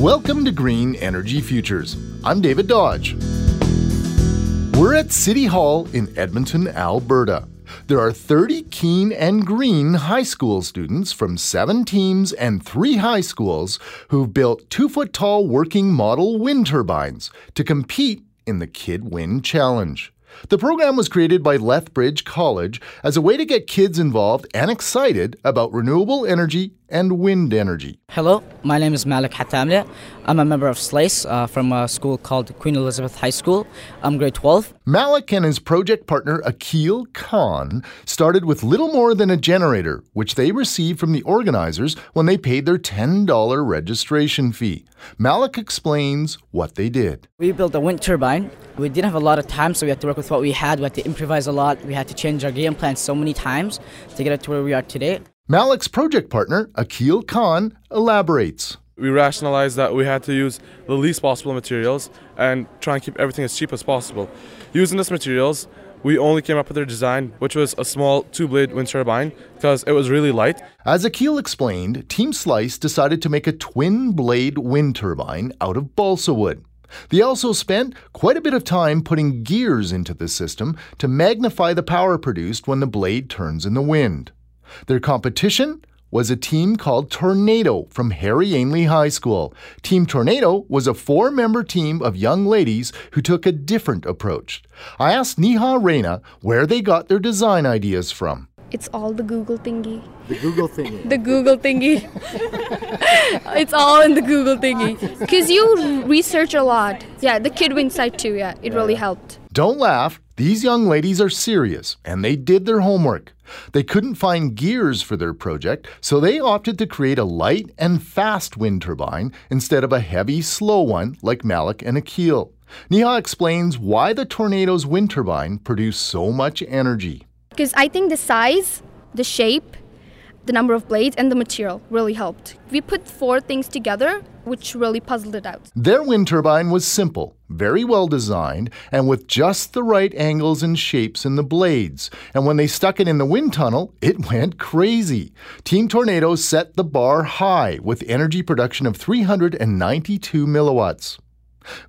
Welcome to Green Energy Futures. I'm David Dodge. We're at City Hall in Edmonton, Alberta. There are 30 keen and green high school students from seven teams and three high schools who've built two foot tall working model wind turbines to compete in the Kid Wind Challenge. The program was created by Lethbridge College as a way to get kids involved and excited about renewable energy and wind energy. Hello, my name is Malik Hatamlia. I'm a member of SLACE uh, from a school called Queen Elizabeth High School. I'm grade 12. Malik and his project partner Akil Khan started with little more than a generator, which they received from the organizers when they paid their $10 registration fee. Malik explains what they did. We built a wind turbine. We didn't have a lot of time, so we had to work with what we had. We had to improvise a lot. We had to change our game plan so many times to get it to where we are today. Malik's project partner, Akil Khan, elaborates. We rationalized that we had to use the least possible materials and try and keep everything as cheap as possible. Using these materials, we only came up with our design, which was a small two blade wind turbine because it was really light. As Akil explained, Team Slice decided to make a twin blade wind turbine out of balsa wood. They also spent quite a bit of time putting gears into the system to magnify the power produced when the blade turns in the wind. Their competition was a team called Tornado from Harry Ainley High School. Team Tornado was a four member team of young ladies who took a different approach. I asked Neha Reina where they got their design ideas from. It's all the Google thingy. The Google thingy. The Google thingy. it's all in the Google thingy. Because you research a lot. Yeah, the Kid Wind site too, yeah. It really helped. Don't laugh. These young ladies are serious, and they did their homework. They couldn't find gears for their project, so they opted to create a light and fast wind turbine instead of a heavy, slow one like Malik and Akil. Neha explains why the Tornado's wind turbine produced so much energy. Because I think the size, the shape, the number of blades, and the material really helped. We put four things together, which really puzzled it out. Their wind turbine was simple, very well designed, and with just the right angles and shapes in the blades. And when they stuck it in the wind tunnel, it went crazy. Team Tornado set the bar high with energy production of 392 milliwatts.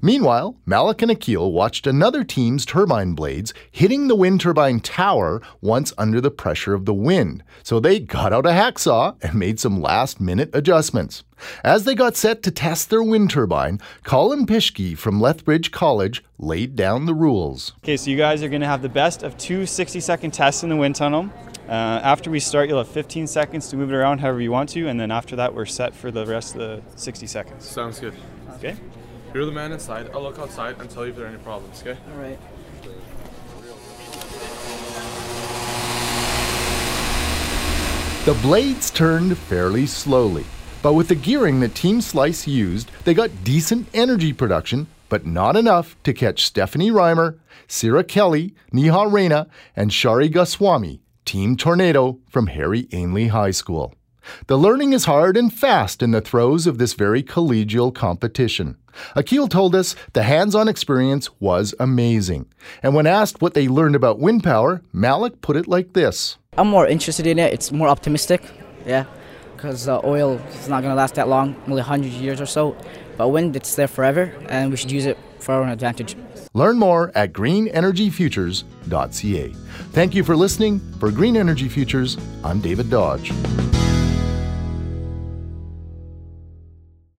Meanwhile, Malik and Akil watched another team's turbine blades hitting the wind turbine tower once under the pressure of the wind, so they got out a hacksaw and made some last minute adjustments. As they got set to test their wind turbine, Colin Pischke from Lethbridge College laid down the rules. Okay, so you guys are going to have the best of two 60 second tests in the wind tunnel. Uh, after we start, you'll have 15 seconds to move it around however you want to, and then after that, we're set for the rest of the 60 seconds. Sounds good. Okay? You're the man inside. I'll look outside and tell you if there are any problems, okay? All right. The blades turned fairly slowly, but with the gearing that Team Slice used, they got decent energy production, but not enough to catch Stephanie Reimer, Sira Kelly, Neha Reina, and Shari Goswami, Team Tornado from Harry Ainley High School. The learning is hard and fast in the throes of this very collegial competition. Akil told us the hands on experience was amazing. And when asked what they learned about wind power, Malik put it like this I'm more interested in it. It's more optimistic. Yeah. Because uh, oil is not going to last that long, only 100 years or so. But wind, it's there forever, and we should use it for our own advantage. Learn more at greenenergyfutures.ca. Thank you for listening. For Green Energy Futures, I'm David Dodge.